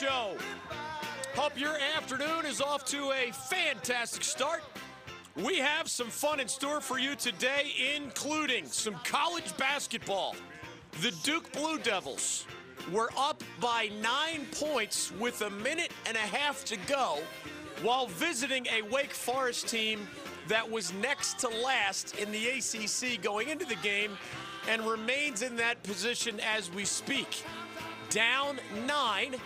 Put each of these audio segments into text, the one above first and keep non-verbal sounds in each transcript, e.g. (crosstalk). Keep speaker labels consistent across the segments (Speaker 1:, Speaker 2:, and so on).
Speaker 1: Show. Hope your afternoon is off to a fantastic start. We have some fun in store for you today, including some college basketball. The Duke Blue Devils were up by nine points with a minute and a half to go while visiting a Wake Forest team that was next to last in the ACC going into the game and remains in that position as we speak. Down nine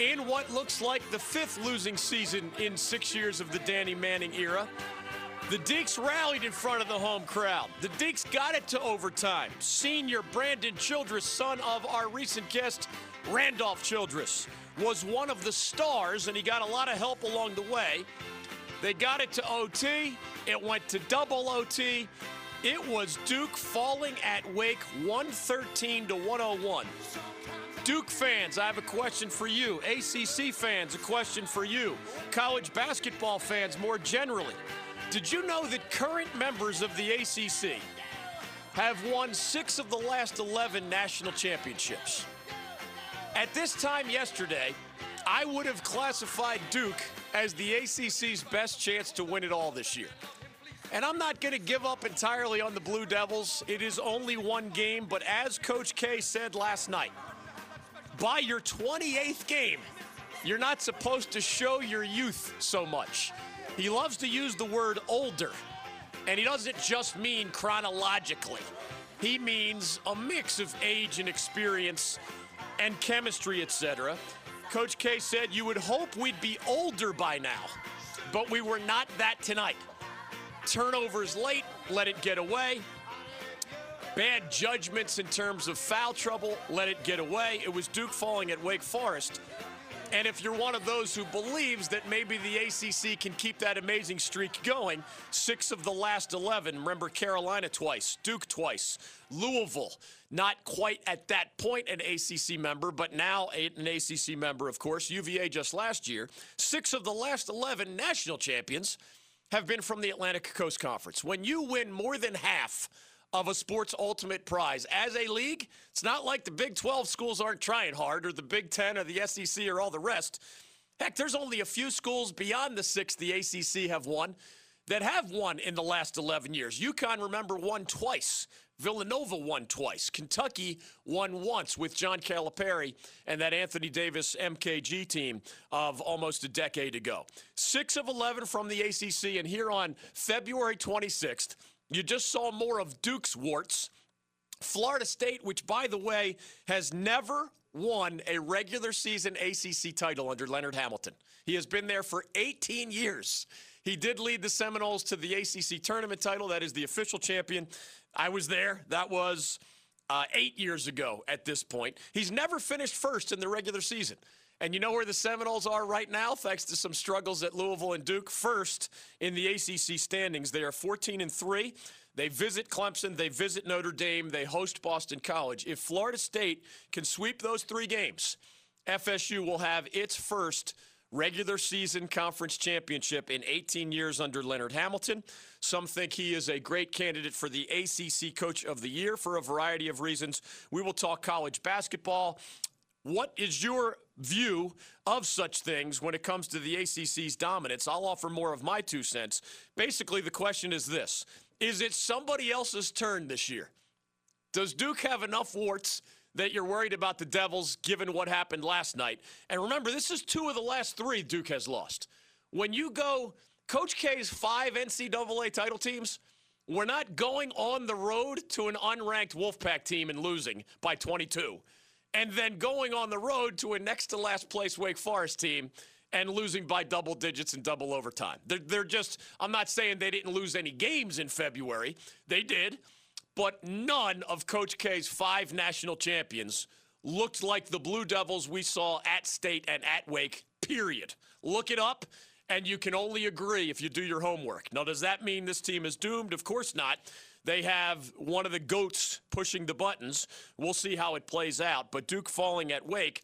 Speaker 1: in what looks like the fifth losing season in six years of the Danny Manning era. The Deacs rallied in front of the home crowd. The Deacs got it to overtime. Senior Brandon Childress, son of our recent guest, Randolph Childress, was one of the stars, and he got a lot of help along the way. They got it to OT. It went to double OT. It was Duke falling at Wake 113 to 101. Duke fans, I have a question for you. ACC fans, a question for you. College basketball fans, more generally. Did you know that current members of the ACC have won six of the last 11 national championships? At this time yesterday, I would have classified Duke as the ACC's best chance to win it all this year. And I'm not going to give up entirely on the Blue Devils. It is only one game, but as Coach K said last night, by your 28th game, you're not supposed to show your youth so much. He loves to use the word older, and he doesn't just mean chronologically. He means a mix of age and experience and chemistry, etc. Coach K said you would hope we'd be older by now, but we were not that tonight. Turnovers late, let it get away. Bad judgments in terms of foul trouble, let it get away. It was Duke falling at Wake Forest. And if you're one of those who believes that maybe the ACC can keep that amazing streak going, six of the last 11, remember Carolina twice, Duke twice, Louisville, not quite at that point an ACC member, but now an ACC member, of course, UVA just last year. Six of the last 11 national champions have been from the Atlantic Coast Conference. When you win more than half of a sports ultimate prize. As a league, it's not like the Big 12 schools aren't trying hard or the Big 10 or the SEC or all the rest. Heck, there's only a few schools beyond the six the ACC have won that have won in the last 11 years. UConn, remember, won twice. Villanova won twice. Kentucky won once with John Calipari and that Anthony Davis MKG team of almost a decade ago. Six of 11 from the ACC, and here on February 26th, you just saw more of Duke's warts. Florida State, which, by the way, has never won a regular season ACC title under Leonard Hamilton. He has been there for 18 years. He did lead the Seminoles to the ACC tournament title. That is the official champion. I was there. That was uh, eight years ago at this point. He's never finished first in the regular season. And you know where the Seminoles are right now, thanks to some struggles at Louisville and Duke. First in the ACC standings, they are 14 and three. They visit Clemson, they visit Notre Dame, they host Boston College. If Florida State can sweep those three games, FSU will have its first regular season conference championship in 18 years under Leonard Hamilton. Some think he is a great candidate for the ACC Coach of the Year for a variety of reasons. We will talk college basketball. What is your view of such things when it comes to the ACC's dominance? I'll offer more of my two cents. Basically, the question is this Is it somebody else's turn this year? Does Duke have enough warts that you're worried about the Devils given what happened last night? And remember, this is two of the last three Duke has lost. When you go, Coach K's five NCAA title teams, we're not going on the road to an unranked Wolfpack team and losing by 22 and then going on the road to a next to last place Wake Forest team and losing by double digits in double overtime. They're, they're just, I'm not saying they didn't lose any games in February. They did. But none of Coach K's five national champions looked like the Blue Devils we saw at State and at Wake, period. Look it up, and you can only agree if you do your homework. Now, does that mean this team is doomed? Of course not. They have one of the goats pushing the buttons. We'll see how it plays out. But Duke falling at Wake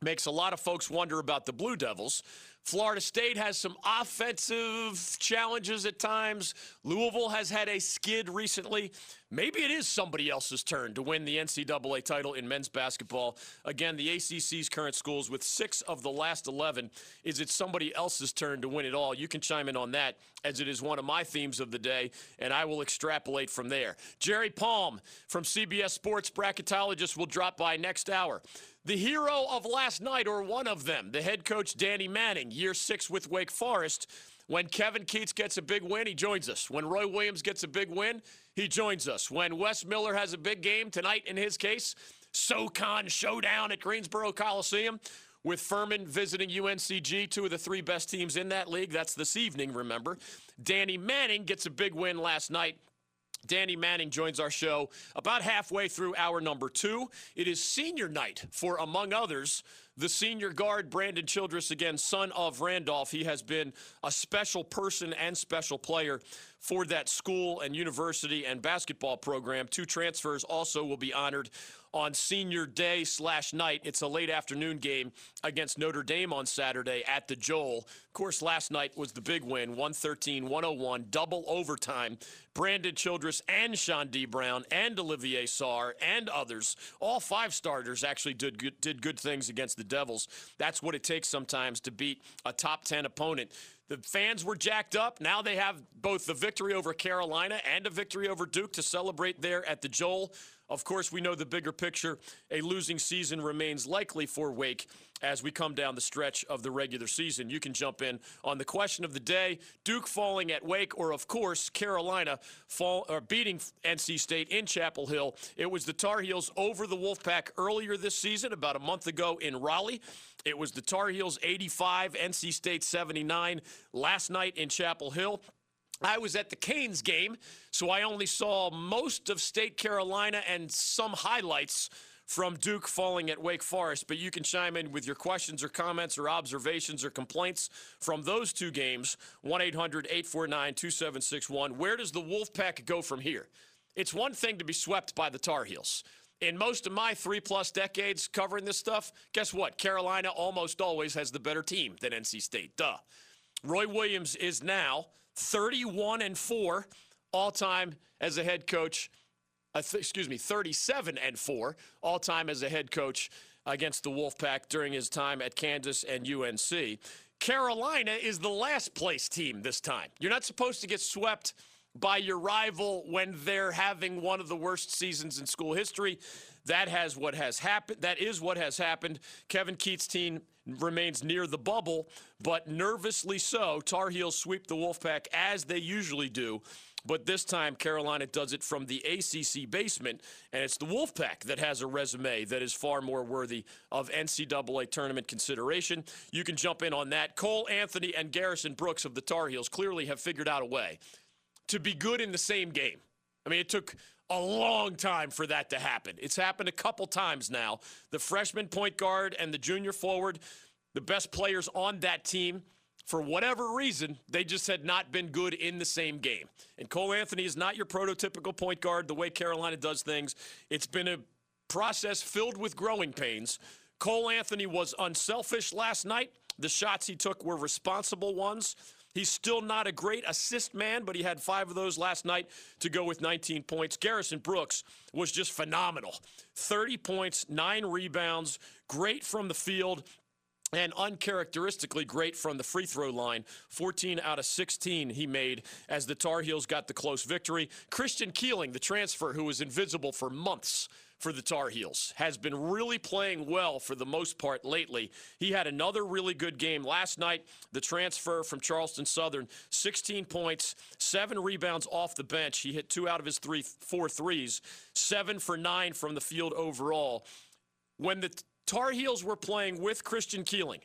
Speaker 1: makes a lot of folks wonder about the Blue Devils. Florida State has some offensive challenges at times. Louisville has had a skid recently. maybe it is somebody else's turn to win the NCAA title in men's basketball. Again, the ACC's current schools with six of the last 11. Is it somebody else's turn to win it all? You can chime in on that as it is one of my themes of the day, and I will extrapolate from there. Jerry Palm from CBS Sports Bracketologist will drop by next hour. The hero of last night, or one of them, the head coach Danny Manning, year six with Wake Forest. When Kevin Keatts gets a big win, he joins us. When Roy Williams gets a big win, he joins us. When Wes Miller has a big game tonight, in his case, SoCon Showdown at Greensboro Coliseum with Furman visiting UNCG, two of the three best teams in that league. That's this evening, remember. Danny Manning gets a big win last night Danny Manning joins our show about halfway through hour number two. It is senior night for, among others, the senior guard, Brandon Childress, again, son of Randolph. He has been a special person and special player for that school and university and basketball program. Two transfers also will be honored on senior day slash night. It's a late afternoon game against Notre Dame on Saturday at the Joel. Of course, last night was the big win 113 101, double overtime. Brandon Childress and Chaundee Brown and Olivier Sarr and others, all five starters actually did good, did good things against the Devils. That's what it takes sometimes to beat a top 10 opponent. The fans were jacked up. Now they have both the victory over Carolina and a victory over Duke to celebrate there at the Joel. Of course, we know the bigger picture. A losing season remains likely for Wake as we come down the stretch of the regular season. You can jump in on the question of the day Duke falling at Wake, or of course, Carolina fall, or beating NC State in Chapel Hill. It was the Tar Heels over the Wolfpack earlier this season, about a month ago in Raleigh. It was the Tar Heels 85, NC State 79 last night in Chapel Hill. I was at the Canes game, so I only saw most of State Carolina and some highlights from Duke falling at Wake Forest. But you can chime in with your questions or comments or observations or complaints from those two games. 1 800 849 2761. Where does the Wolfpack go from here? It's one thing to be swept by the Tar Heels. In most of my three plus decades covering this stuff, guess what? Carolina almost always has the better team than NC State. Duh. Roy Williams is now 31 and 4 all time as a head coach. Uh, th- excuse me, 37 and 4 all time as a head coach against the Wolfpack during his time at Kansas and UNC. Carolina is the last place team this time. You're not supposed to get swept by your rival when they're having one of the worst seasons in school history. That has what has happened. That is what has happened. Kevin Keatts' team remains near the bubble, but nervously so. Tar Heels sweep the Wolfpack as they usually do. But this time, Carolina does it from the ACC basement, and it's the Wolfpack that has a resume that is far more worthy of NCAA tournament consideration. You can jump in on that. Cole Anthony and Garrison Brooks of the Tar Heels clearly have figured out a way to be good in the same game. I mean, it took a long time for that to happen. It's happened a couple times now. The freshman point guard and the junior forward, the best players on that team, for whatever reason, they just had not been good in the same game. And Cole Anthony is not your prototypical point guard the way Carolina does things. It's been a process filled with growing pains. Cole Anthony was unselfish last night. The shots he took were responsible ones. He's still not a great assist man, but he had five of those last night to go with 19 points. Garrison Brooks was just phenomenal 30 points, nine rebounds, great from the field. And uncharacteristically great from the free throw line. 14 out of 16 he made as the Tar Heels got the close victory. Christian Keeling, the transfer who was invisible for months, for the Tar Heels. Has been really playing well for the most part lately. He had another really good game last night. The transfer from Charleston Southern, 16 points, seven rebounds off the bench. He hit two out of his three, four threes, seven for nine from the field overall. When the Tar Heels were playing with Christian Keeling,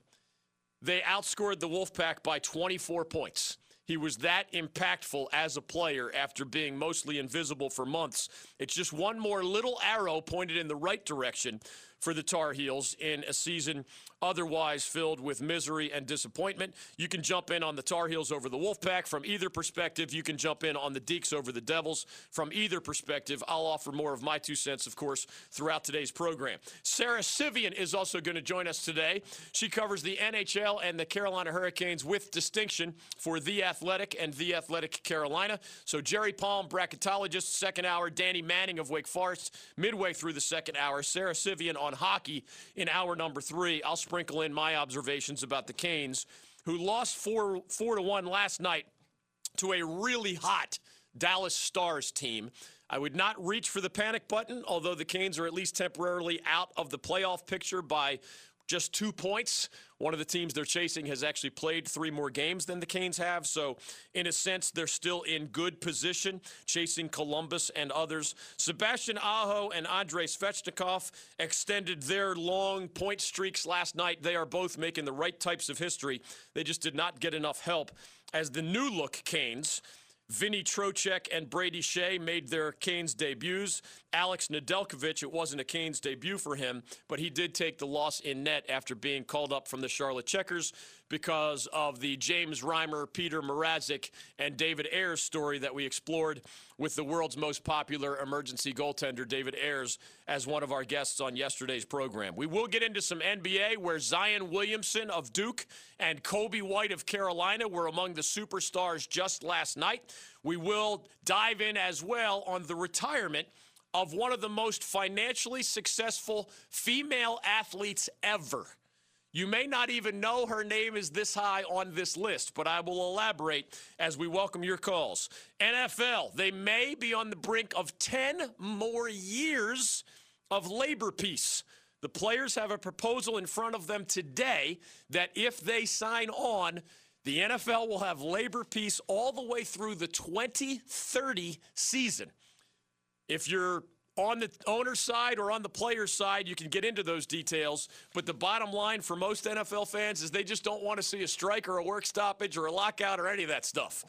Speaker 1: they outscored the Wolfpack by 24 points. He was that impactful as a player after being mostly invisible for months. It's just one more little arrow pointed in the right direction for the Tar Heels in a season otherwise filled with misery and disappointment. You can jump in on the Tar Heels over the Wolfpack from either perspective. You can jump in on the Deacs over the Devils from either perspective. I'll offer more of my two cents, of course, throughout today's program. Sarah Civian is also going to join us today. She covers the NHL and the Carolina Hurricanes with distinction for The Athletic and The Athletic Carolina. So Jerry Palm, bracketologist, second hour. Danny Manning of Wake Forest, midway through the second hour. Sarah Civian on hockey in hour number three. I'll sprinkle in my observations about the Canes, who lost four four to one last night to a really hot Dallas Stars team. I would not reach for the panic button, although the Canes are at least temporarily out of the playoff picture by just two points. One of the teams they're chasing has actually played three more games than the Canes have. So, in a sense, they're still in good position, chasing Columbus and others. Sebastian Aho and Andrei Svechnikov extended their long point streaks last night. They are both making the right types of history. They just did not get enough help as the new look Canes Vinny Trocheck and Brady Skjei made their Canes debuts. Alex Nedeljkovic, it wasn't a Canes debut for him, but he did take the loss in net after being called up from the Charlotte Checkers because of the James Reimer, Peter Mrazek, and David Ayres story that we explored with the world's most popular emergency goaltender, David Ayres, as one of our guests on yesterday's program. We will get into some NBA where Zion Williamson of Duke and Coby White of Carolina were among the superstars just last night. We will dive in as well on the retirement of one of the most financially successful female athletes ever. You may not even know her name is this high on this list, but I will elaborate as we welcome your calls. NFL, they may be on the brink of 10 more years of labor peace. The players have a proposal in front of them today that if they sign on, the NFL will have labor peace all the way through the 2030 season. If you're on the owner's side or on the player's side, you can get into those details. But the bottom line for most NFL fans is they just don't want to see a strike or a work stoppage or a lockout or any of that stuff.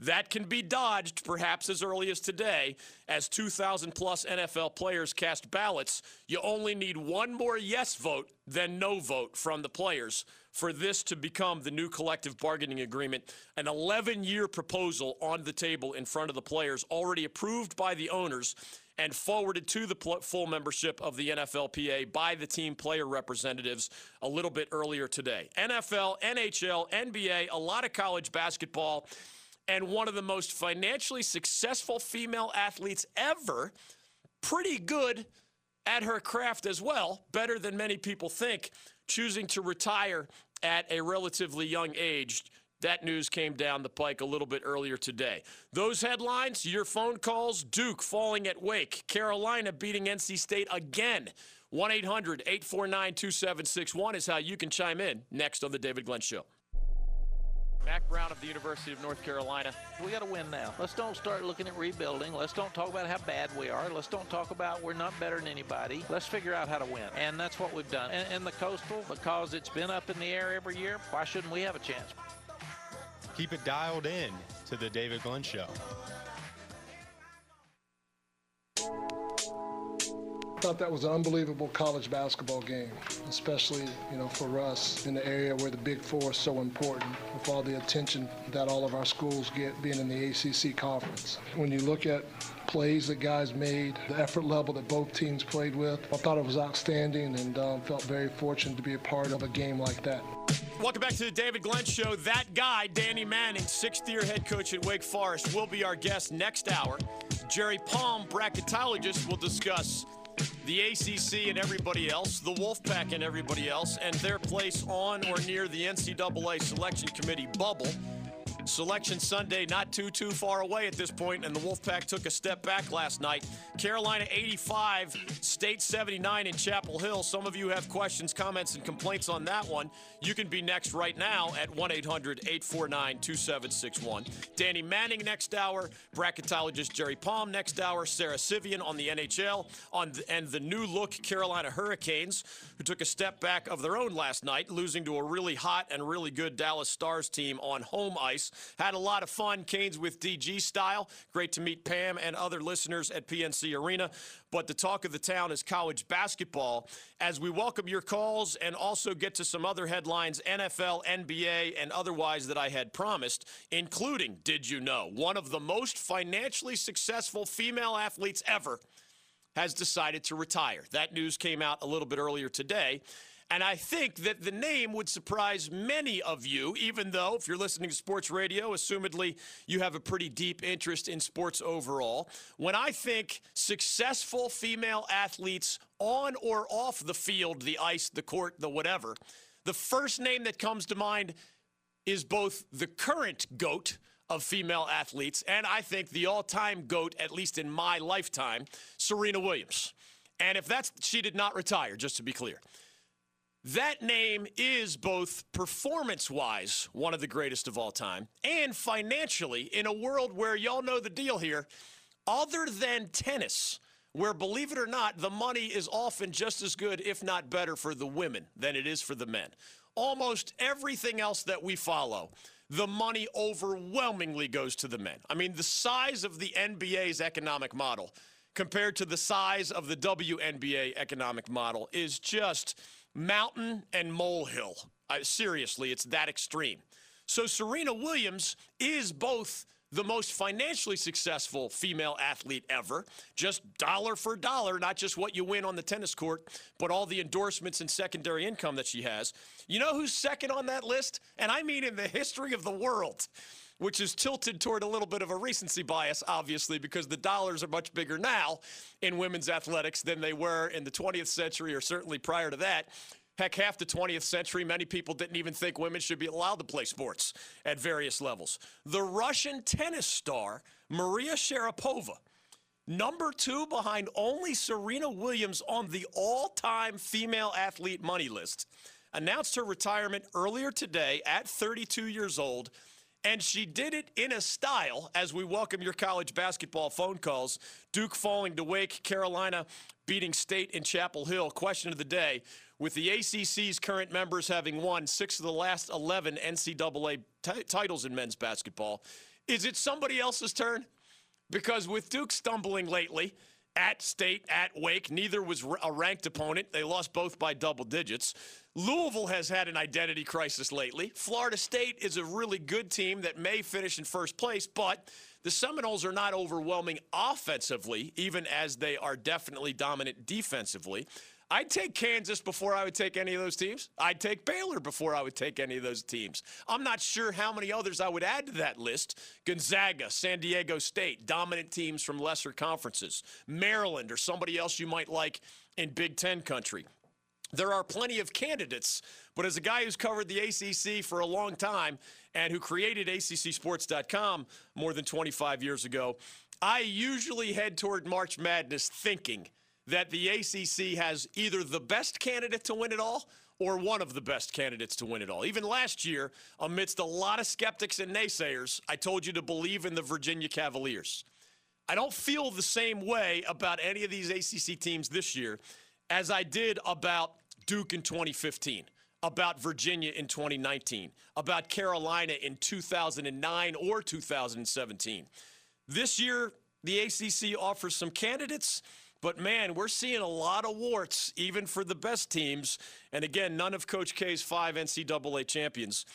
Speaker 1: That can be dodged perhaps as early as today as 2,000 plus NFL players cast ballots. You only need one more yes vote than no vote from the players for this to become the new collective bargaining agreement. An 11 year proposal on the table in front of the players, already approved by the owners and forwarded to the full membership of the NFLPA by the team player representatives a little bit earlier today. NFL, NHL, NBA, a lot of college basketball, and one of the most financially successful female athletes ever. Pretty good at her craft as well, better than many people think, choosing to retire at a relatively young age. That news came down the pike a little bit earlier today. Those headlines, your phone calls Duke falling at Wake, Carolina beating NC State again. 1 800 849 2761 is how you can chime in next on The David Glenn Show. Mack Brown of the University of North Carolina.
Speaker 2: We got to win now. Let's don't start looking at rebuilding. Let's don't talk about how bad we are. Let's don't talk about we're not better than anybody. Let's figure out how to win. And that's what we've done. And, and the Coastal, because it's been up in the air every year, why shouldn't we have a chance?
Speaker 3: Keep it dialed in to the David Glenn Show.
Speaker 4: Thought that was an unbelievable college basketball game, especially you know for us in the area where the Big Four is so important, with all the attention that all of our schools get being in the ACC conference. When you look at plays that guys made, the effort level that both teams played with, I thought it was outstanding and um, felt very fortunate to be a part of a game like that.
Speaker 1: Welcome back to the David Glenn Show. That guy, Danny Manning, sixth year head coach at Wake Forest, will be our guest next hour. Jerry Palm, bracketologist, will discuss the ACC and everybody else, the Wolfpack and everybody else, and their place on or near the NCAA selection committee bubble. Selection Sunday not too, too far away at this point, and the Wolfpack took a step back last night. Carolina 85, State 79 in Chapel Hill. Some of you have questions, comments, and complaints on that one. You can be next right now at 1 800 849 2761. Danny Manning next hour, bracketologist Jerry Palm next hour, Sarah Civian on the NHL, on the, and the new look Carolina Hurricanes, who took a step back of their own last night, losing to a really hot and really good Dallas Stars team on home ice. Had a lot of fun, Canes with DG style. Great to meet Pam and other listeners at PNC Arena. But the talk of the town is college basketball. As we welcome your calls and also get to some other headlines, NFL, NBA, and otherwise that I had promised, including, did you know, one of the most financially successful female athletes ever has decided to retire. That news came out a little bit earlier today. And I think that the name would surprise many of you, even though, if you're listening to sports radio, assumedly you have a pretty deep interest in sports overall. When I think successful female athletes on or off the field, the ice, the court, the whatever, the first name that comes to mind is both the current GOAT of female athletes, and I think the all time GOAT, at least in my lifetime, Serena Williams. And if that's, she did not retire, just to be clear. That name is both performance wise one of the greatest of all time and financially in a world where y'all know the deal here, other than tennis, where believe it or not, the money is often just as good, if not better, for the women than it is for the men. Almost everything else that we follow, the money overwhelmingly goes to the men. I mean, the size of the NBA's economic model compared to the size of the WNBA economic model is just mountain and molehill. I, seriously, it's that extreme. So Serena Williams is both the most financially successful female athlete ever, just dollar for dollar, not just what you win on the tennis court, but all the endorsements and secondary income that she has. You know who's second on that list? And I mean in the history of the world which is tilted toward a little bit of a recency bias, obviously, because the dollars are much bigger now in women's athletics than they were in the 20th century or certainly prior to that. Heck, half the 20th century, many people didn't even think women should be allowed to play sports at various levels. The Russian tennis star, Maria Sharapova, number two behind only Serena Williams on the all time female athlete money list, announced her retirement earlier today at 32 years old and she did it in a style as we welcome your college basketball phone calls. Duke falling to Wake, Carolina beating State in Chapel Hill. Question of the day. With the ACC's current members having won six of the last 11 NCAA t- titles in men's basketball, is it somebody else's turn? Because with Duke stumbling lately, at State, at Wake. Neither was a ranked opponent. They lost both by double digits. Louisville has had an identity crisis lately. Florida State is a really good team that may finish in first place, but the Seminoles are not overwhelming offensively, even as they are definitely dominant defensively. I'd take Kansas before I would take any of those teams. I'd take Baylor before I would take any of those teams. I'm not sure how many others I would add to that list. Gonzaga, San Diego State, dominant teams from lesser conferences. Maryland or somebody else you might like in Big Ten country. There are plenty of candidates, but as a guy who's covered the ACC for a long time and who created ACCSports.com more than 25 years ago, I usually head toward March Madness thinking that the ACC has either the best candidate to win it all or one of the best candidates to win it all. Even last year, amidst a lot of skeptics and naysayers, I told you to believe in the Virginia Cavaliers. I don't feel the same way about any of these ACC teams this year as I did about Duke in 2015, about Virginia in 2019, about Carolina in 2009 or 2017. This year, the ACC offers some candidates but man, we're seeing a lot of warts, even for the best teams. And again, none of Coach K's five NCAA champions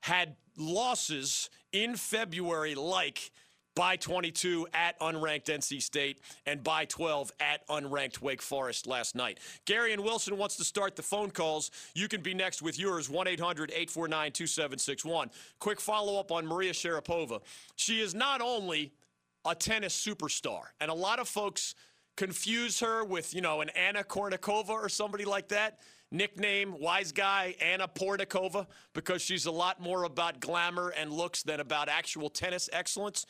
Speaker 1: had losses in February like by 22 at unranked NC State and by 12 at unranked Wake Forest last night. Gary and Wilson wants to start the phone calls. You can be next with yours 1 800 849 2761. Quick follow up on Maria Sharapova. She is not only a tennis superstar, and a lot of folks confuse her with, you know, an Anna Kournikova or somebody like that. Nickname, wise guy, Anna Pornikova, because she's a lot more about glamour and looks than about actual tennis excellence.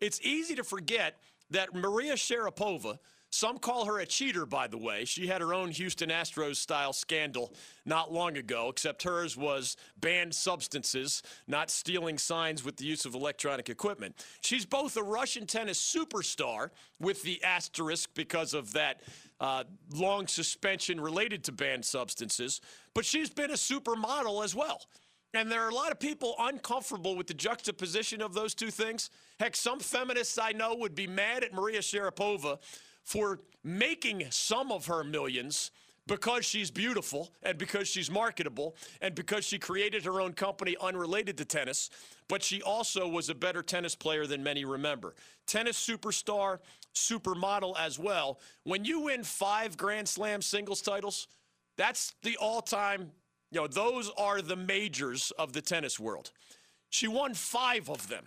Speaker 1: It's easy to forget that Maria Sharapova – some call her a cheater, by the way. She had her own Houston Astros style scandal not long ago, except hers was banned substances, not stealing signs with the use of electronic equipment. She's both a Russian tennis superstar, with the asterisk because of that uh, long suspension related to banned substances, but she's been a supermodel as well. And there are a lot of people uncomfortable with the juxtaposition of those two things. Heck, some feminists I know would be mad at Maria Sharapova for making some of her millions because she's beautiful and because she's marketable and because she created her own company unrelated to tennis, but she also was a better tennis player than many remember. Tennis superstar, supermodel as well. When you win five Grand Slam singles titles, that's the all time, you know, those are the majors of the tennis world. She won five of them.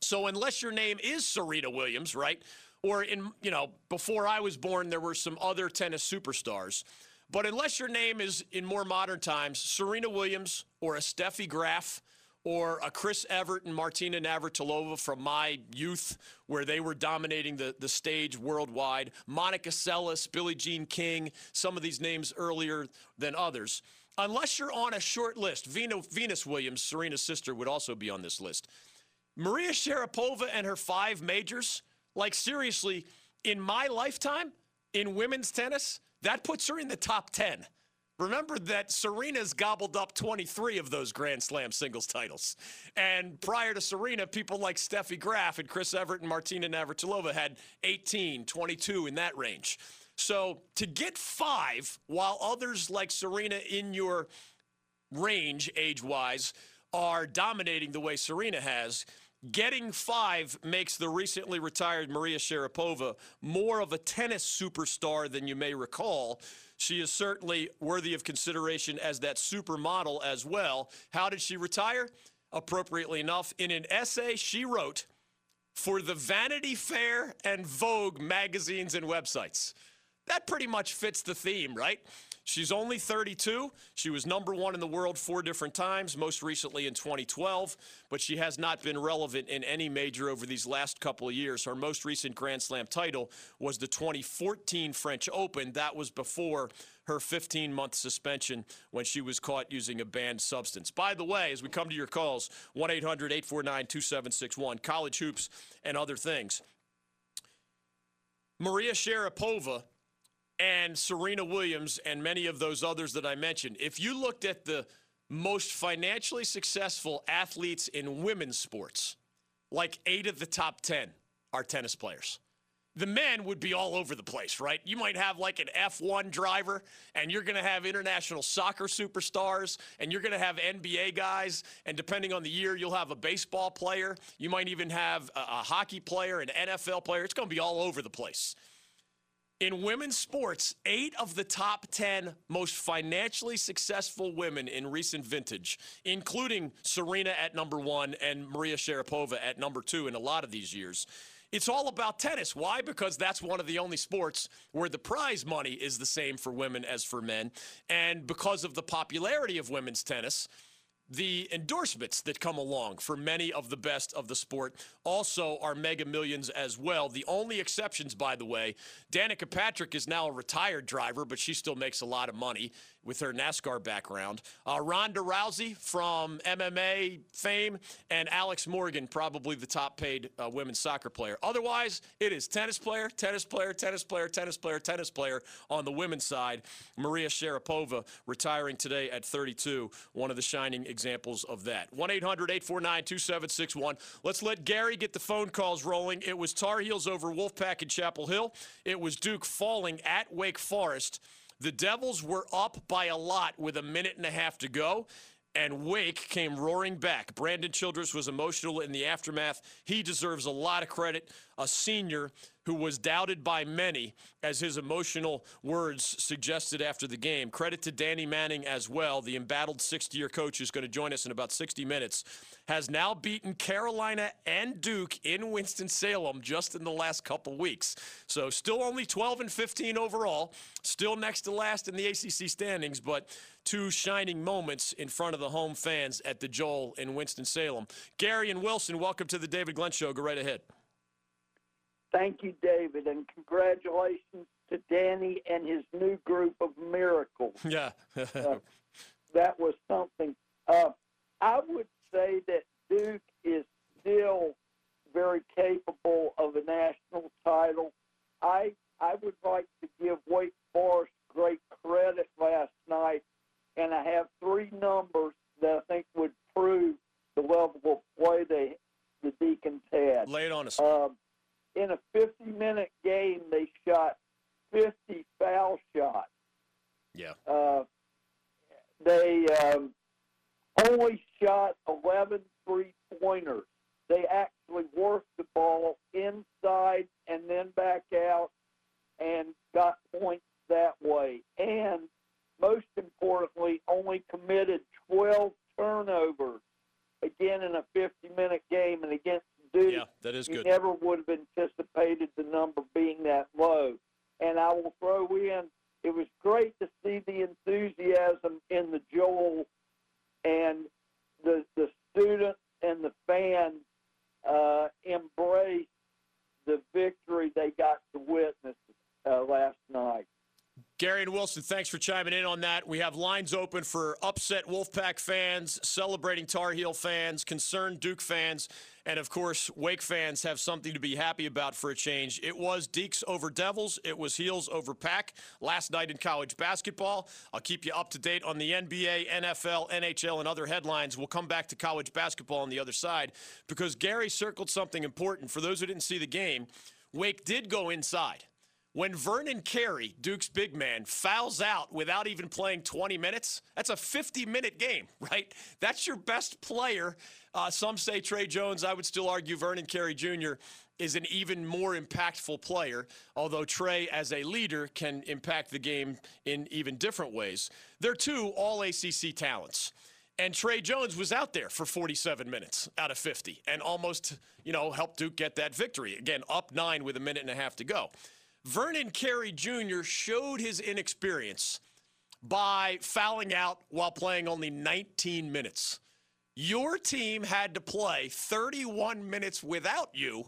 Speaker 1: So unless your name is Serena Williams, right? Or in, you know, before I was born, there were some other tennis superstars. But unless your name is in more modern times, Serena Williams or a Steffi Graf or a Chris Evert and Martina Navratilova from my youth, where they were dominating the, the stage worldwide, Monica Seles, Billie Jean King, some of these names earlier than others. Unless you're on a short list, Venus Williams, Serena's sister, would also be on this list. Maria Sharapova and her five majors, like, seriously, in my lifetime in women's tennis, that puts her in the top 10. Remember that Serena's gobbled up 23 of those Grand Slam singles titles. And prior to Serena, people like Steffi Graf and Chris Evert and Martina Navratilova had 18, 22 in that range. So to get five, while others like Serena in your range, age wise, are dominating the way Serena has, Getting five makes the recently retired Maria Sharapova more of a tennis superstar than you may recall. She is certainly worthy of consideration as that supermodel as well. How did she retire? Appropriately enough, in an essay she wrote for the Vanity Fair and Vogue magazines and websites. That pretty much fits the theme, right? She's only 32. She was number one in the world four different times, most recently in 2012, but she has not been relevant in any major over these last couple of years. Her most recent Grand Slam title was the 2014 French Open. That was before her 15 month suspension when she was caught using a banned substance. By the way, as we come to your calls, 1 800 849 2761, college hoops and other things. Maria Sharapova and Serena Williams and many of those others that I mentioned, if you looked at the most financially successful athletes in women's sports, like eight of the top 10 are tennis players. The men would be all over the place, right? You might have like an F1 driver, and you're going to have international soccer superstars, and you're going to have NBA guys, and depending on the year, you'll have a baseball player. You might even have a, a hockey player, an NFL player. It's going to be all over the place. In women's sports, eight of the top 10 most financially successful women in recent vintage, including Serena at number one and Maria Sharapova at number two in a lot of these years. It's all about tennis. Why? Because that's one of the only sports where the prize money is the same for women as for men. And because of the popularity of women's tennis, the endorsements that come along for many of the best of the sport also are mega millions as well. The only exceptions, by the way, Danica Patrick is now a retired driver, but she still makes a lot of money with her NASCAR background. Uh, Ronda Rousey from MMA fame, and Alex Morgan, probably the top paid uh, women's soccer player. Otherwise, it is tennis player, tennis player, tennis player, tennis player, tennis player on the women's side. Maria Sharapova retiring today at 32, one of the shining examples of that. 1 800 849 2761. Let's let Gary get the phone calls rolling. It was Tar Heels over Wolfpack in Chapel Hill. It was Duke falling at Wake Forest. The Devils were up by a lot with a minute and a half to go and Wake came roaring back. Brandon Childress was emotional in the aftermath. He deserves a lot of credit. A senior who was doubted by many, as his emotional words suggested after the game. Credit to Danny Manning as well, the embattled 60 year coach who's going to join us in about 60 minutes. Has now beaten Carolina and Duke in Winston-Salem just in the last couple weeks. So, still only 12 and 15 overall, still next to last in the ACC standings, but two shining moments in front of the home fans at the Joel in Winston-Salem. Gary and Wilson, welcome to the David Glenn Show. Go right ahead.
Speaker 5: Thank you, David, and congratulations to Danny and his new group of miracles. (laughs)
Speaker 1: Yeah.
Speaker 5: uh, that was something. Uh, I would say that Duke is still very capable of a national title. I I would like to give Wake Forest great credit last night, and I have three numbers that I think would prove the level of play they the Deacons had.
Speaker 1: Lay it on us.
Speaker 5: Um, in a 50-minute game, they shot 50 foul shots.
Speaker 1: yeah.
Speaker 5: Uh, they um, only shot 11 three-pointers. They actually worked the ball inside and then back out and got points that way. And most importantly, only committed 12 turnovers again in a 50-minute game and against
Speaker 1: Yeah, that is
Speaker 5: You
Speaker 1: good.
Speaker 5: never would have anticipated the number being that low. And I will throw in, it was great to see the enthusiasm in the Joel and the the students and the fans uh, embrace the victory they got to witness uh, last night.
Speaker 1: Gary and Wilson, thanks for chiming in on that. We have lines open for upset Wolfpack fans, celebrating Tar Heel fans, concerned Duke fans, and of course, Wake fans have something to be happy about for a change. It was Deacs over Devils, it was Heels over Pack last night in college basketball. I'll keep you up to date on the NBA, NFL, NHL, and other headlines. We'll come back to college basketball on the other side because Gary circled something important. For those who didn't see the game, Wake did go inside. When Vernon Carey, Duke's big man, fouls out without even playing 20 minutes, that's a 50 minute game, (laughs) right? That's your best player. Uh, some say Tre Jones. I would still argue Vernon Carey Jr. is an even more impactful player, although Tre, as a leader, can impact the game in even different ways. They're two all ACC talents. And Tre Jones was out there for 47 minutes out of 50 and almost, you know, helped Duke get that victory. Again, up nine with a minute and a half to go. Vernon Carey Jr. showed his inexperience by fouling out while playing only 19 minutes. Your team had to play 31 minutes without you.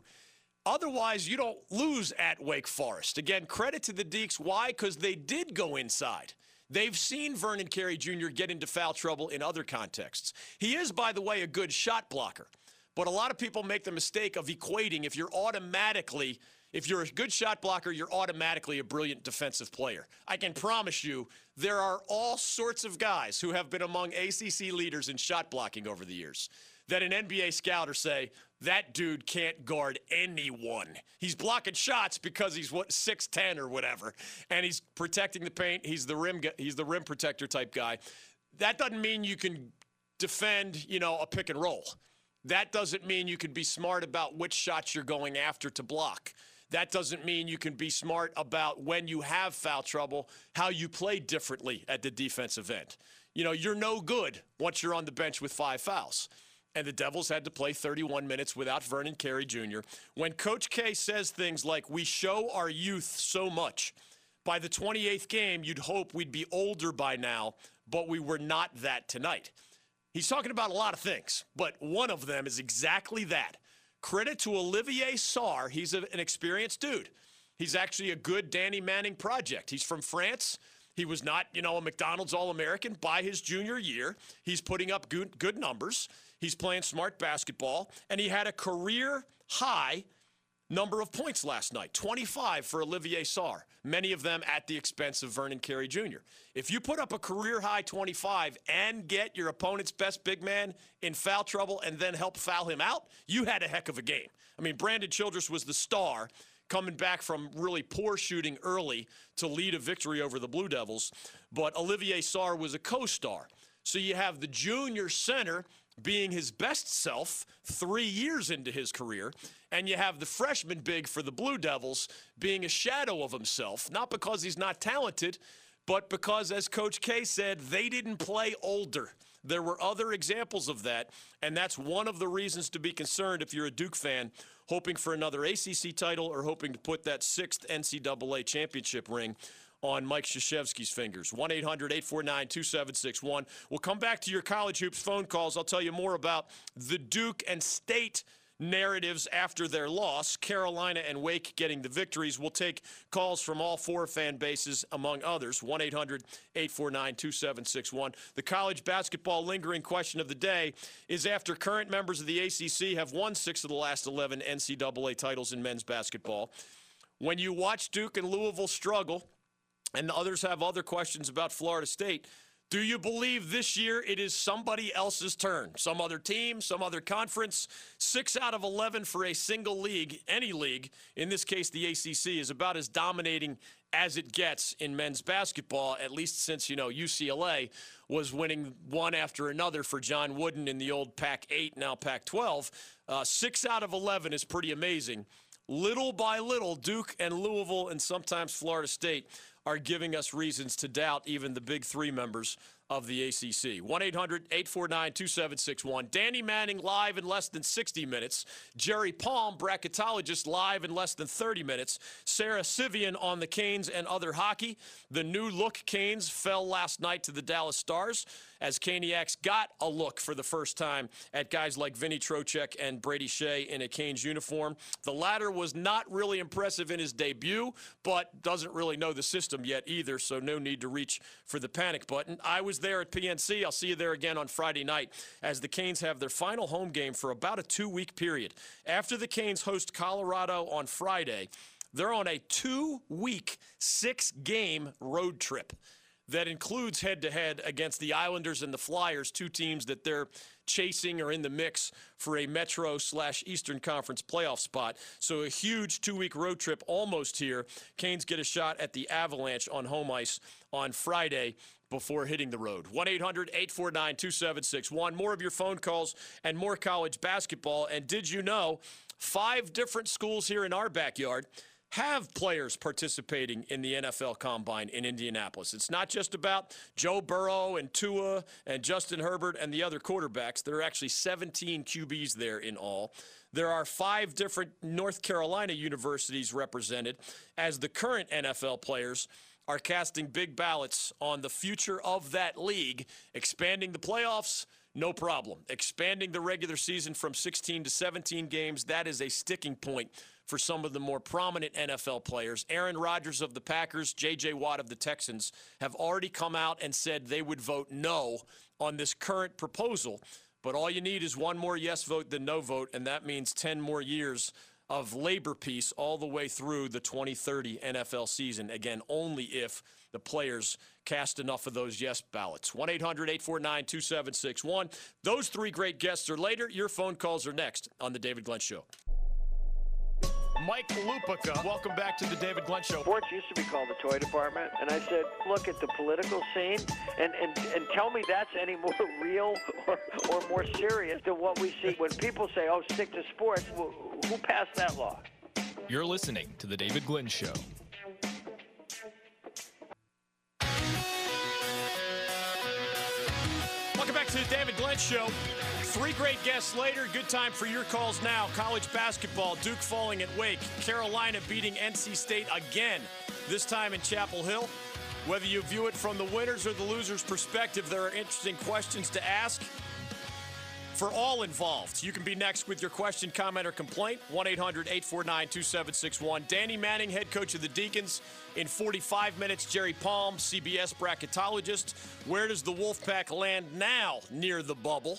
Speaker 1: Otherwise, you don't lose at Wake Forest. Again, credit to the Deacs. Why? Because they did go inside. They've seen Vernon Carey Jr. get into foul trouble in other contexts. He is, by the way, a good shot blocker. But a lot of people make the mistake of equating if you're automatically if you're a good shot blocker, you're automatically a brilliant defensive player. I can promise you there are all sorts of guys who have been among ACC leaders in shot blocking over the years that an NBA scout or say, that dude can't guard anyone. He's blocking shots because he's what 6'10 or whatever, and he's protecting the paint. He's the rim he's the rim protector type guy. That doesn't mean you can defend, you know, a pick and roll. That doesn't mean you can be smart about which shots you're going after to block. That doesn't mean you can be smart about when you have foul trouble, how you play differently at the defensive end. You know, you're no good once you're on the bench with five fouls. And the Devils had to play 31 minutes without Vernon Carey Jr. When Coach K says things like, we show our youth so much, by the 28th game, you'd hope we'd be older by now, but we were not that tonight. He's talking about a lot of things, but one of them is exactly that. Credit to Olivier Sarr. He's a, an experienced dude. He's actually a good Danny Manning project. He's from France. He was not, you know, a McDonald's All American by his junior year. He's putting up good, good numbers. He's playing smart basketball, and he had a career high number of points last night 25 for Olivier Sarr, many of them at the expense of Vernon Carey Jr. If you put up a career high 25 and get your opponent's best big man in foul trouble and then help foul him out, you had a heck of a game. I mean, Brandon Childress was the star coming back from really poor shooting early to lead a victory over the Blue Devils, but Olivier Sarr was a co star. So you have the junior center being his best self three years into his career, and you have the freshman big for the Blue Devils being a shadow of himself, not because he's not talented, but because, as Coach K said, they didn't play older. There were other examples of that, and that's one of the reasons to be concerned if you're a Duke fan hoping for another ACC title or hoping to put that sixth NCAA championship ring on Mike Krzyzewski's fingers. 1 800 849 2761. We'll come back to your college hoops phone calls. I'll tell you more about the Duke and State narratives after their loss. Carolina and Wake getting the victories. We'll take calls from all four fan bases, among others. 1 800 849 2761. The college basketball lingering question of the day is after current members of the ACC have won six of the last 11 NCAA titles in men's basketball. When you watch Duke and Louisville struggle, and others have other questions about Florida State. Do you believe this year it is somebody else's turn? Some other team, some other conference? Six out of 11 for a single league, any league, in this case the ACC, is about as dominating as it gets in men's basketball, at least since, you know, UCLA was winning one after another for John Wooden in the old Pac 8, now Pac 12. Uh, six out of 11 is pretty amazing. Little by little, Duke and Louisville and sometimes Florida State are giving us reasons to doubt even the big three members of the ACC. 1 800 849 2761. Danny Manning live in less than 60 minutes. Jerry Palm, bracketologist, live in less than 30 minutes. Sarah Civian on the Canes and other hockey. The new look Canes fell last night to the Dallas Stars as Caniacs got a look for the first time at guys like Vinny Trocheck and Brady Skjei in a Canes uniform. The latter was not really impressive in his debut, but doesn't really know the system yet either, so no need to reach for the panic button. I was there at PNC. I'll see you there again on Friday night as the Canes have their final home game for about a two week period. After the Canes host Colorado on Friday, they're on a two week, six game road trip that includes head to head against the Islanders and the Flyers, two teams that they're chasing or in the mix for a Metro slash Eastern Conference playoff spot. So a huge two week road trip almost here. Canes get a shot at the Avalanche on home ice on Friday before hitting the road. 1 800 849 2761. More of your phone calls and more college basketball. And did you know five different schools here in our backyard? Have players participating in the NFL Combine in Indianapolis. It's not just about Joe Burrow and Tua and Justin Herbert and the other quarterbacks. There are actually 17 QBs there in all. There are five different North Carolina universities represented as the current NFL players are casting big ballots on the future of that league, expanding the playoffs. No problem. Expanding the regular season from 16 to 17 games, that is a sticking point for some of the more prominent NFL players. Aaron Rodgers of the Packers, J.J. Watt of the Texans have already come out and said they would vote no on this current proposal. But all you need is one more yes vote than no vote, and that means 10 more years of labor peace all the way through the 2030 NFL season. Again, only if the players cast enough of those yes ballots. 1 800 849 2761. Those three great guests are later. Your phone calls are next on The David Glenn Show. Mike Lupica, welcome back to the David Glenn Show.
Speaker 6: Sports used to be called the toy department, and I said, look at the political scene and, and, and tell me that's any more (laughs) real or, or more serious than what we see when people say, oh, stick to sports. Who passed that law?
Speaker 7: You're listening to the David Glenn Show.
Speaker 1: David Glenn Show. Three great guests later. Good time for your calls now. College basketball, Duke falling at Wake, Carolina beating NC State again, this time in Chapel Hill. Whether you view it from the winners or the losers' perspective, there are interesting questions to ask for all involved. You can be next with your question, comment, or complaint. 1 800 849 2761. Danny Manning, head coach of the Deacons. In 45 minutes, Jerry Palm, CBS bracketologist. Where does the Wolfpack land now near the bubble?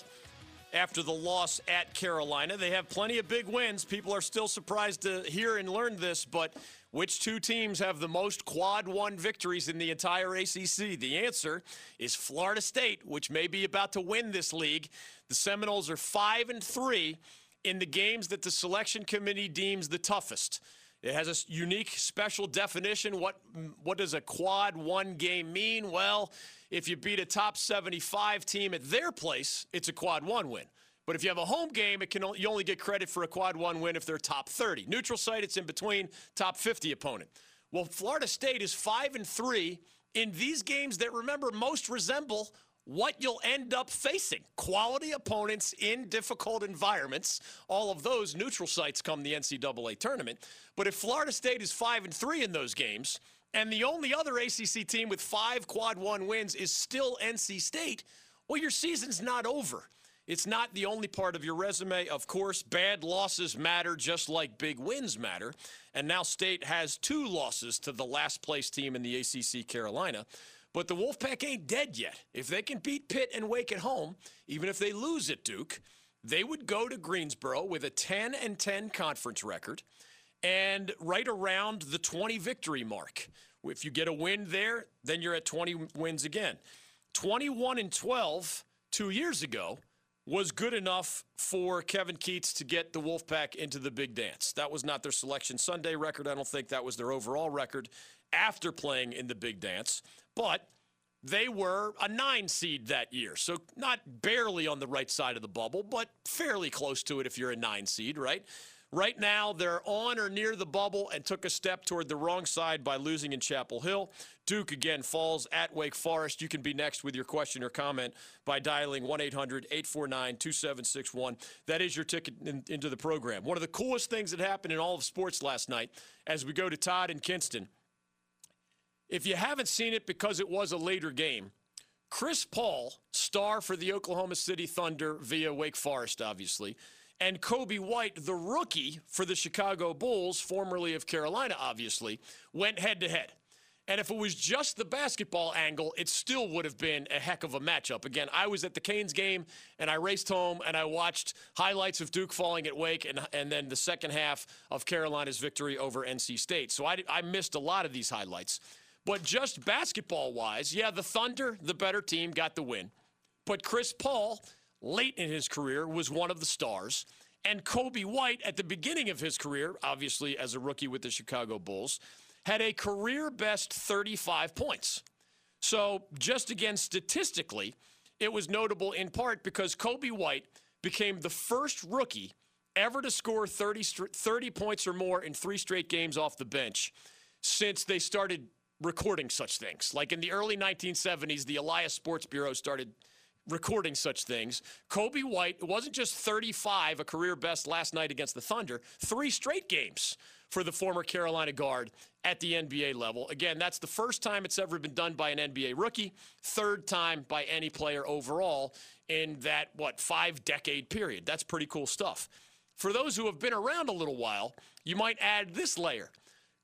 Speaker 1: after the loss at Carolina. They have plenty of big wins. People are still surprised to hear and learn this, but which two teams have the most quad one victories in the entire ACC? The answer is Florida State, which may be about to win this league. The Seminoles are 5 and 3 in the games that the selection committee deems the toughest. It has a unique special definition. What what does a quad one game mean? Well, if you beat a top 75 team at their place, it's a quad one win. But if you have a home game, it can you only get credit for a quad one win if they're top 30. Neutral site, it's in between top 50 opponent. Well, Florida State is five and three in these games that remember most resemble what you'll end up facing quality opponents in difficult environments. All of those neutral sites come the NCAA tournament. But if Florida State is five and three in those games, and the only other ACC team with five quad one wins is still NC State, well, your season's not over. It's not the only part of your resume. Of course, bad losses matter just like big wins matter. And now State has two losses to the last place team in the ACC, Carolina. But the Wolfpack ain't dead yet. If they can beat Pitt and Wake at home, even if they lose at Duke, they would go to Greensboro with a 10 and 10 conference record and right around the 20 victory mark. If you get a win there, then you're at 20 wins again. 21 and 12 two years ago was good enough for Kevin Keatts to get the Wolfpack into the big dance. That was not their selection Sunday record. I don't think that was their overall record after playing in the big dance. But they were a nine seed that year. So not barely on the right side of the bubble, but fairly close to it if you're a nine seed, right? Right now, they're on or near the bubble and took a step toward the wrong side by losing in Chapel Hill. Duke again falls at Wake Forest. You can be next with your question or comment by dialing 1 800 849 2761. That is your ticket in, into the program. One of the coolest things that happened in all of sports last night as we go to Todd and Kinston. If you haven't seen it because it was a later game, Chris Paul, star for the Oklahoma City Thunder via Wake Forest, obviously and Coby White, the rookie for the Chicago Bulls, formerly of Carolina, obviously, went head to head. And if it was just the basketball angle, it still would have been a heck of a matchup. Again, I was at the Canes game and I raced home and I watched highlights of Duke falling at Wake and, and then the second half of Carolina's victory over NC State. So I, I missed a lot of these highlights. But just basketball wise, yeah, the Thunder, the better team, got the win. But Chris Paul, late in his career was one of the stars. And Coby White, at the beginning of his career, obviously as a rookie with the Chicago Bulls, had a career best 35 points. So, just again, statistically, it was notable in part because Coby White became the first rookie ever to score 30, 30 points or more in three straight games off the bench since they started recording such things. Like in the early 1970s, the Elias Sports Bureau started recording such things. Coby White wasn't just 35, a career best last night against the Thunder, three straight games for the former Carolina guard at the NBA level. Again, that's the first time it's ever been done by an NBA rookie, third time by any player overall in that, what, five decade period. That's pretty cool stuff. For those who have been around a little while, you might add this layer.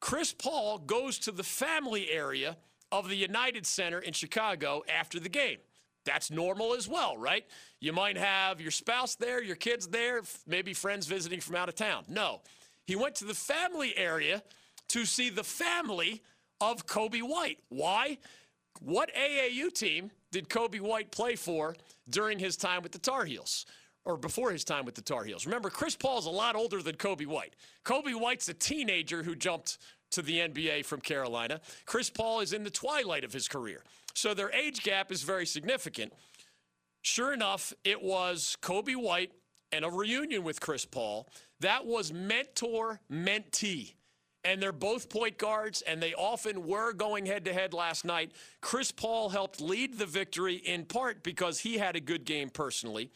Speaker 1: Chris Paul goes to the family area of the United Center in Chicago after the game. That's normal as well, right? You might have your spouse there, your kids there, maybe friends visiting from out of town. No. He went to the family area to see the family of Coby White. Why? What AAU team did Coby White play for during his time with the Tar Heels? Or before his time with the Tar Heels. Remember, Chris Paul's a lot older than Coby White. Coby White's a teenager who jumped to the NBA from Carolina. Chris Paul is in the twilight of his career. So their age gap is very significant. Sure enough, it was Coby White and a reunion with Chris Paul. That was mentor mentee. And they're both point guards, and they often were going head to head last night. Chris Paul helped lead the victory in part because he had a good game personally.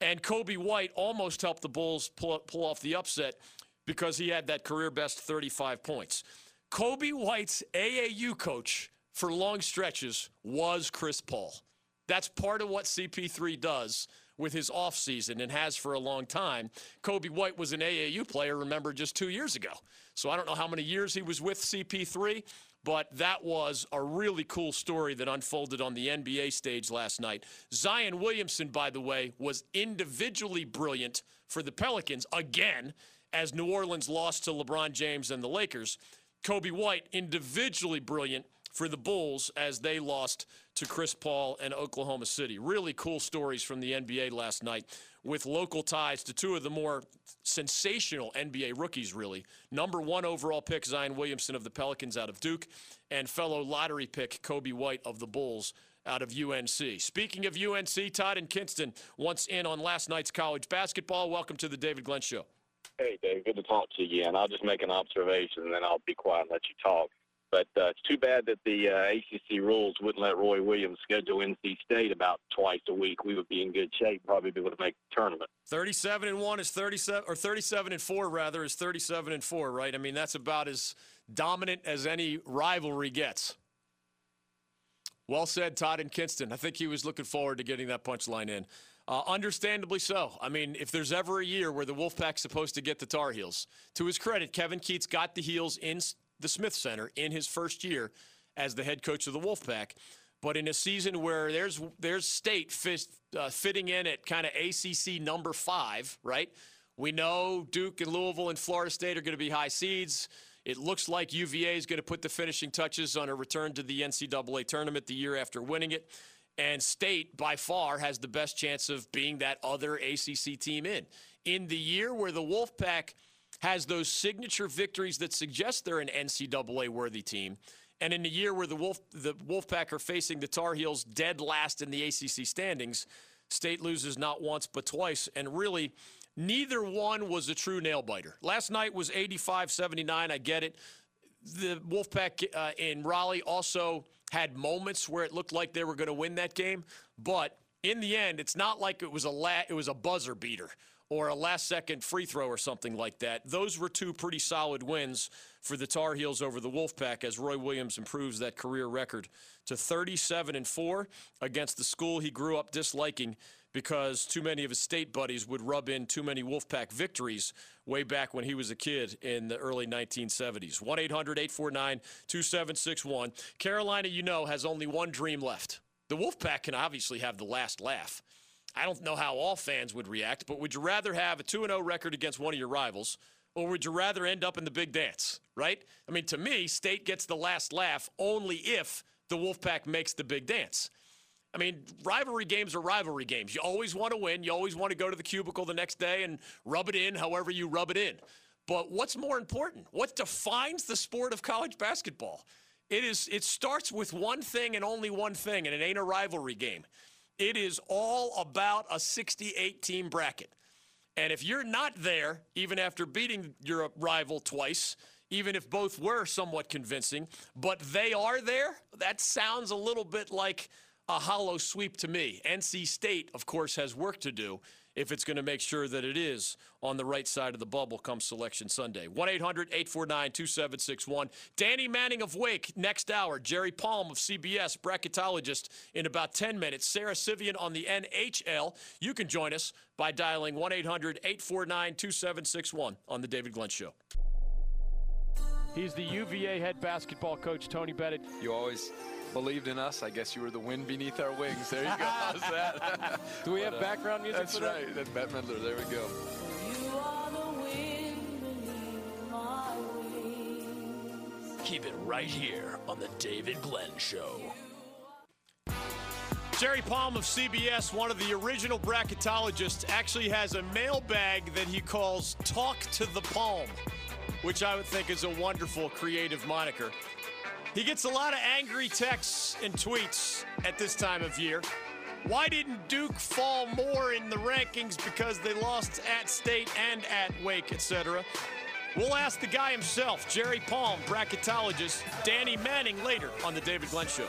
Speaker 1: And Coby White almost helped the Bulls pull, pull off the upset because he had that career best 35 points. Coby White's AAU coach for long stretches was Chris Paul. That's part of what CP3 does with his offseason and has for a long time. Coby White was an AAU player, remember, just two years ago. So I don't know how many years he was with CP3, but that was a really cool story that unfolded on the NBA stage last night. Zion Williamson, by the way, was individually brilliant for the Pelicans again as New Orleans lost to LeBron James and the Lakers. Coby White, individually brilliant for the Bulls as they lost to Chris Paul and Oklahoma City. Really cool stories from the NBA last night with local ties to two of the more sensational NBA rookies, really. Number one overall pick, Zion Williamson of the Pelicans out of Duke, and fellow lottery pick, Coby White of the Bulls out of UNC. Speaking of UNC, Todd and Kinston once in on last night's college basketball. Welcome to the David Glenn Show.
Speaker 8: Hey, Dave. Good to talk to you again. I'll just make an observation and then I'll be quiet and let you talk. But uh, it's too bad that the uh, ACC rules wouldn't let Roy Williams schedule NC State about twice a week. We would be in good shape, probably be able to make the tournament.
Speaker 1: Thirty-seven and one is thirty-seven, or thirty-seven and four rather is thirty-seven and four, right? I mean, that's about as dominant as any rivalry gets. Well said, Todd and Kinston. I think he was looking forward to getting that punchline in. Uh, understandably so. I mean, if there's ever a year where the Wolfpack's supposed to get the Tar Heels, to his credit, Kevin Keatts got the Heels in the Smith Center in his first year as the head coach of the Wolfpack. But in a season where there's there's state fit, uh, fitting in at kind of ACC number five, right? We know Duke and Louisville and Florida State are going to be high seeds. It looks like UVA is going to put the finishing touches on a return to the NCAA tournament the year after winning it. And State, by far, has the best chance of being that other ACC team in. In the year where the Wolfpack has those signature victories that suggest they're an NCAA worthy team, and in the year where the Wolf the Wolfpack are facing the Tar Heels dead last in the ACC standings, State loses not once but twice, and really neither one was a true nail biter. Last night was 85-79. I get it. The Wolfpack uh, in Raleigh also had moments where it looked like they were going to win that game, but in the end, it's not like it was a la- it was a buzzer beater or a last second free throw or something like that. Those were two pretty solid wins for the Tar Heels over the Wolfpack as Roy Williams improves that career record to 37 and 4 against the school he grew up disliking because too many of his state buddies would rub in too many Wolfpack victories way back when he was a kid in the early 1970s. 1 800 849 2761. Carolina, you know, has only one dream left. The Wolfpack can obviously have the last laugh. I don't know how all fans would react, but would you rather have a 2 0 record against one of your rivals, or would you rather end up in the big dance, right? I mean, to me, State gets the last laugh only if the Wolfpack makes the big dance. I mean, rivalry games are rivalry games. You always want to win. You always want to go to the cubicle the next day and rub it in however you rub it in. But what's more important? What defines the sport of college basketball? It is it starts with one thing and only one thing, and it ain't a rivalry game. It is all about a 68 team bracket. And if you're not there, even after beating your rival twice, even if both were somewhat convincing, but they are there, that sounds a little bit like a hollow sweep to me. NC State, of course, has work to do if it's going to make sure that it is on the right side of the bubble come Selection Sunday. 1 800 849 2761. Danny Manning of Wake next hour. Jerry Palm of CBS, bracketologist, in about 10 minutes. Sarah Civian on the NHL. You can join us by dialing 1 800 849 2761 on The David Glenn Show.
Speaker 9: He's the UVA head basketball coach, Tony Bennett.
Speaker 10: You always believed in us. I guess you were the wind beneath our wings. There you go. (laughs) How's that?
Speaker 9: Do we but, have uh, background music
Speaker 10: that's
Speaker 9: for that?
Speaker 10: right. That's Bette Midler. There we go.
Speaker 1: Keep it right here on the David Glenn Show. Jerry Palm of CBS, one of the original bracketologists, actually has a mailbag that he calls Talk to the Palm, which I would think is a wonderful creative moniker. He gets a lot of angry texts and tweets at this time of year. Why didn't Duke fall more in the rankings because they lost at State and at Wake, etc.? We'll ask the guy himself, Jerry Palm, bracketologist, Danny Manning, later on The David Glenn Show.